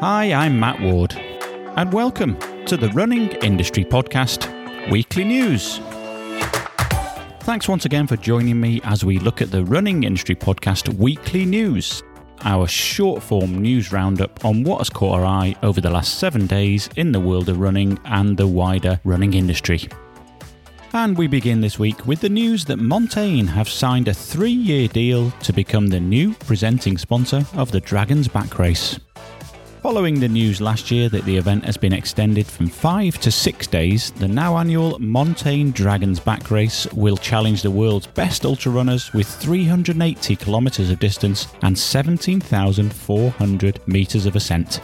Hi, I'm Matt Ward, and welcome to the Running Industry Podcast Weekly News. Thanks once again for joining me as we look at the Running Industry Podcast Weekly News, our short form news roundup on what has caught our eye over the last seven days in the world of running and the wider running industry. And we begin this week with the news that Montane have signed a three year deal to become the new presenting sponsor of the Dragons Back Race. Following the news last year that the event has been extended from five to six days, the now annual Montane Dragons Back Race will challenge the world's best ultra runners with 380 kilometres of distance and 17,400 metres of ascent.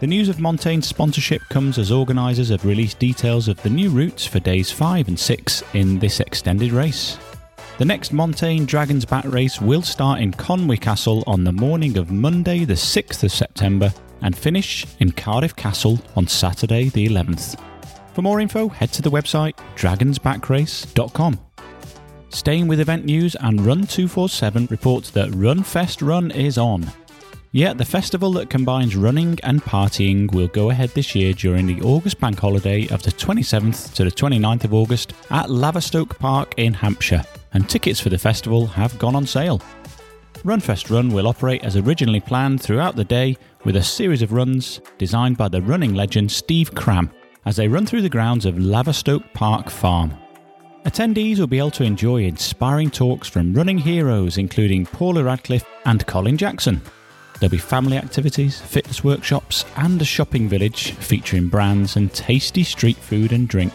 The news of Montane's sponsorship comes as organisers have released details of the new routes for days 5 and 6 in this extended race. The next Montane Dragons Back race will start in Conwy Castle on the morning of Monday, the 6th of September, and finish in Cardiff Castle on Saturday, the 11th. For more info, head to the website dragonsbackrace.com. Staying with event news and Run 247 reports that Runfest Run is on. Yeah, the festival that combines running and partying will go ahead this year during the August bank holiday of the 27th to the 29th of August at Laverstoke Park in Hampshire, and tickets for the festival have gone on sale. Runfest Run will operate as originally planned throughout the day with a series of runs designed by the running legend Steve Cram as they run through the grounds of Laverstoke Park Farm. Attendees will be able to enjoy inspiring talks from running heroes including Paula Radcliffe and Colin Jackson. There'll be family activities, fitness workshops, and a shopping village featuring brands and tasty street food and drink.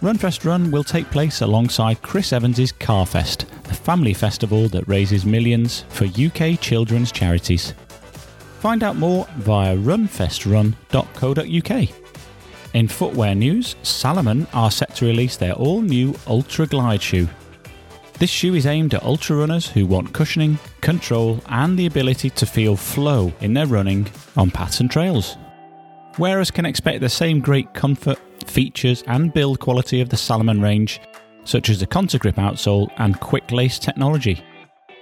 Runfest Run will take place alongside Chris Evans's Carfest, the family festival that raises millions for UK children's charities. Find out more via runfestrun.co.uk. In footwear news, Salomon are set to release their all new Ultra Glide shoe. This shoe is aimed at ultra runners who want cushioning, control, and the ability to feel flow in their running on paths and trails. Wearers can expect the same great comfort, features, and build quality of the Salomon range, such as the Contagrip outsole and quick lace technology.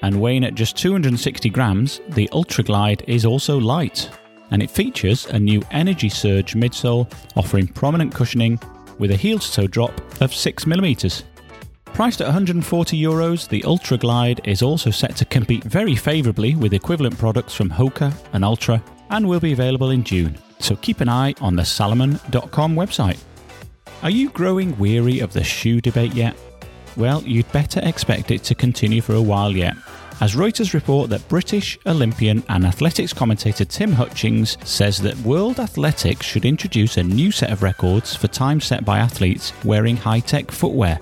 And weighing at just 260 grams, the Ultra Glide is also light, and it features a new Energy Surge midsole offering prominent cushioning with a heel to toe drop of 6mm. Priced at 140 euros, the Altra Glide is also set to compete very favourably with equivalent products from Hoka and Ultra and will be available in June. So keep an eye on the salomon.com website. Are you growing weary of the shoe debate yet? Well, you'd better expect it to continue for a while yet. As Reuters report that British Olympian and athletics commentator Tim Hutchings says that World Athletics should introduce a new set of records for time set by athletes wearing high tech footwear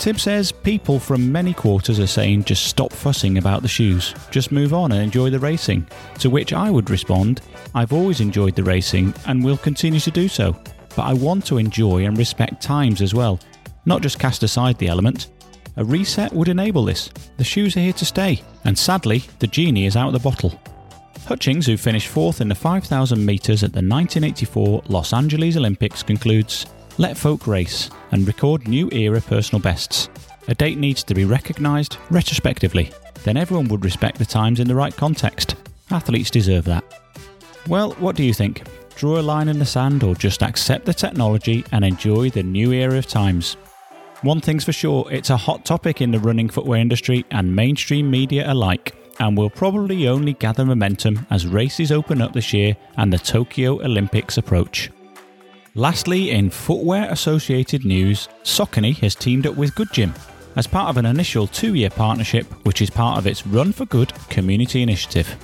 Tim says people from many quarters are saying just stop fussing about the shoes, just move on and enjoy the racing. To which I would respond, I've always enjoyed the racing and will continue to do so, but I want to enjoy and respect times as well, not just cast aside the element. A reset would enable this. The shoes are here to stay, and sadly, the genie is out of the bottle. Hutchings, who finished fourth in the 5,000 metres at the 1984 Los Angeles Olympics, concludes let folk race and record new era personal bests. A date needs to be recognised retrospectively, then everyone would respect the times in the right context. Athletes deserve that. Well, what do you think? Draw a line in the sand or just accept the technology and enjoy the new era of times? One thing's for sure, it's a hot topic in the running footwear industry and mainstream media alike, and will probably only gather momentum as races open up this year and the Tokyo Olympics approach. Lastly, in footwear associated news, Saucony has teamed up with Good Gym as part of an initial two year partnership, which is part of its Run for Good community initiative.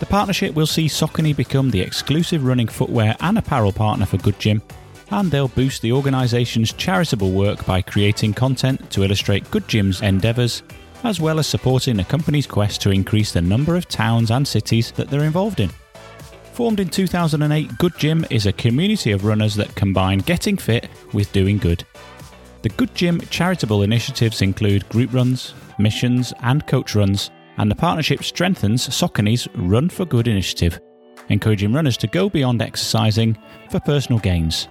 The partnership will see Saucony become the exclusive running footwear and apparel partner for Good Gym, and they'll boost the organisation's charitable work by creating content to illustrate Good Gym's endeavours, as well as supporting the company's quest to increase the number of towns and cities that they're involved in. Formed in 2008, Good Gym is a community of runners that combine getting fit with doing good. The Good Gym charitable initiatives include group runs, missions, and coach runs, and the partnership strengthens Saucony's Run for Good initiative, encouraging runners to go beyond exercising for personal gains.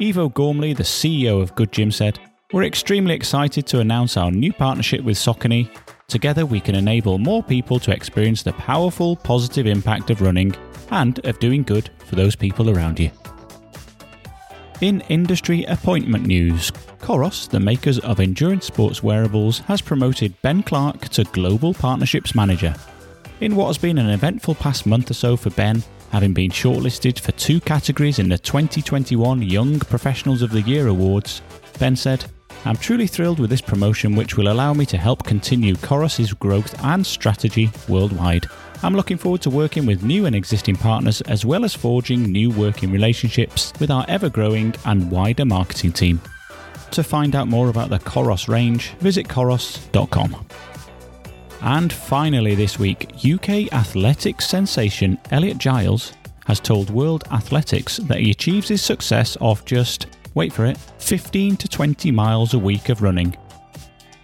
Ivo Gormley, the CEO of Good Gym, said, We're extremely excited to announce our new partnership with Saucony. Together, we can enable more people to experience the powerful, positive impact of running and of doing good for those people around you. In industry appointment news, Coros, the makers of endurance sports wearables, has promoted Ben Clark to Global Partnerships Manager. In what has been an eventful past month or so for Ben, having been shortlisted for two categories in the 2021 Young Professionals of the Year Awards, Ben said, I'm truly thrilled with this promotion, which will allow me to help continue Coros's growth and strategy worldwide. I'm looking forward to working with new and existing partners as well as forging new working relationships with our ever growing and wider marketing team. To find out more about the Coros range, visit coros.com. And finally, this week, UK athletics sensation Elliot Giles has told World Athletics that he achieves his success off just, wait for it, 15 to 20 miles a week of running.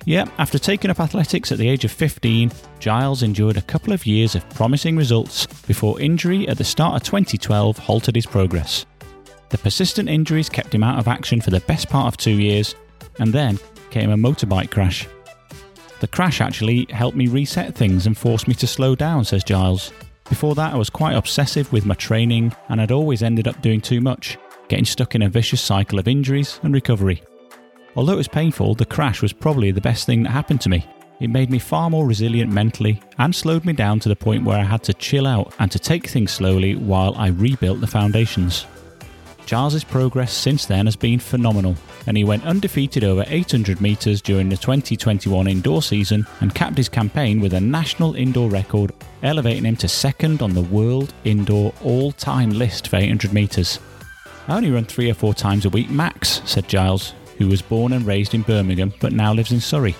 Yep, after taking up athletics at the age of 15, Giles endured a couple of years of promising results before injury at the start of 2012 halted his progress. The persistent injuries kept him out of action for the best part of two years, and then came a motorbike crash. The crash actually helped me reset things and forced me to slow down, says Giles. Before that, I was quite obsessive with my training and I'd always ended up doing too much, getting stuck in a vicious cycle of injuries and recovery. Although it was painful, the crash was probably the best thing that happened to me. It made me far more resilient mentally and slowed me down to the point where I had to chill out and to take things slowly while I rebuilt the foundations. Giles's progress since then has been phenomenal, and he went undefeated over 800 metres during the 2021 indoor season and capped his campaign with a national indoor record, elevating him to second on the world indoor all time list for 800 metres. I only run three or four times a week max, said Giles, who was born and raised in Birmingham but now lives in Surrey.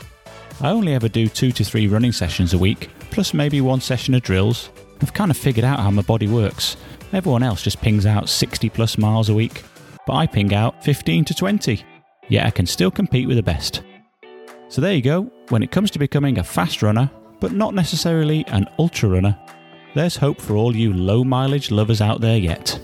I only ever do two to three running sessions a week, plus maybe one session of drills. I've kind of figured out how my body works, Everyone else just pings out 60 plus miles a week, but I ping out 15 to 20. Yet I can still compete with the best. So there you go, when it comes to becoming a fast runner, but not necessarily an ultra runner, there's hope for all you low mileage lovers out there yet.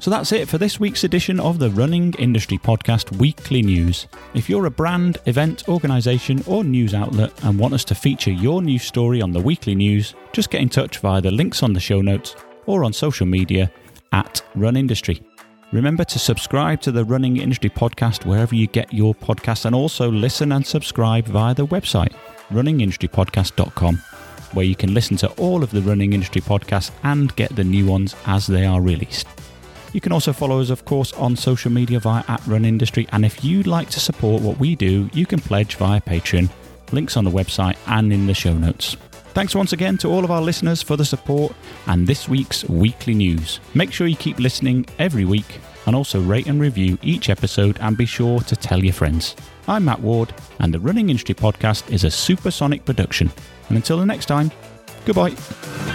So that's it for this week's edition of the Running Industry Podcast Weekly News. If you're a brand, event, organisation, or news outlet and want us to feature your news story on the weekly news, just get in touch via the links on the show notes or on social media at Run Industry. Remember to subscribe to the Running Industry Podcast wherever you get your podcasts and also listen and subscribe via the website runningindustrypodcast.com where you can listen to all of the running industry podcasts and get the new ones as they are released. You can also follow us, of course, on social media via at Run Industry. And if you'd like to support what we do, you can pledge via Patreon. Links on the website and in the show notes. Thanks once again to all of our listeners for the support and this week's weekly news. Make sure you keep listening every week and also rate and review each episode and be sure to tell your friends. I'm Matt Ward, and the Running Industry Podcast is a supersonic production. And until the next time, goodbye.